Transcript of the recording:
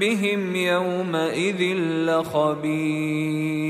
بهم يومئذ لخبير.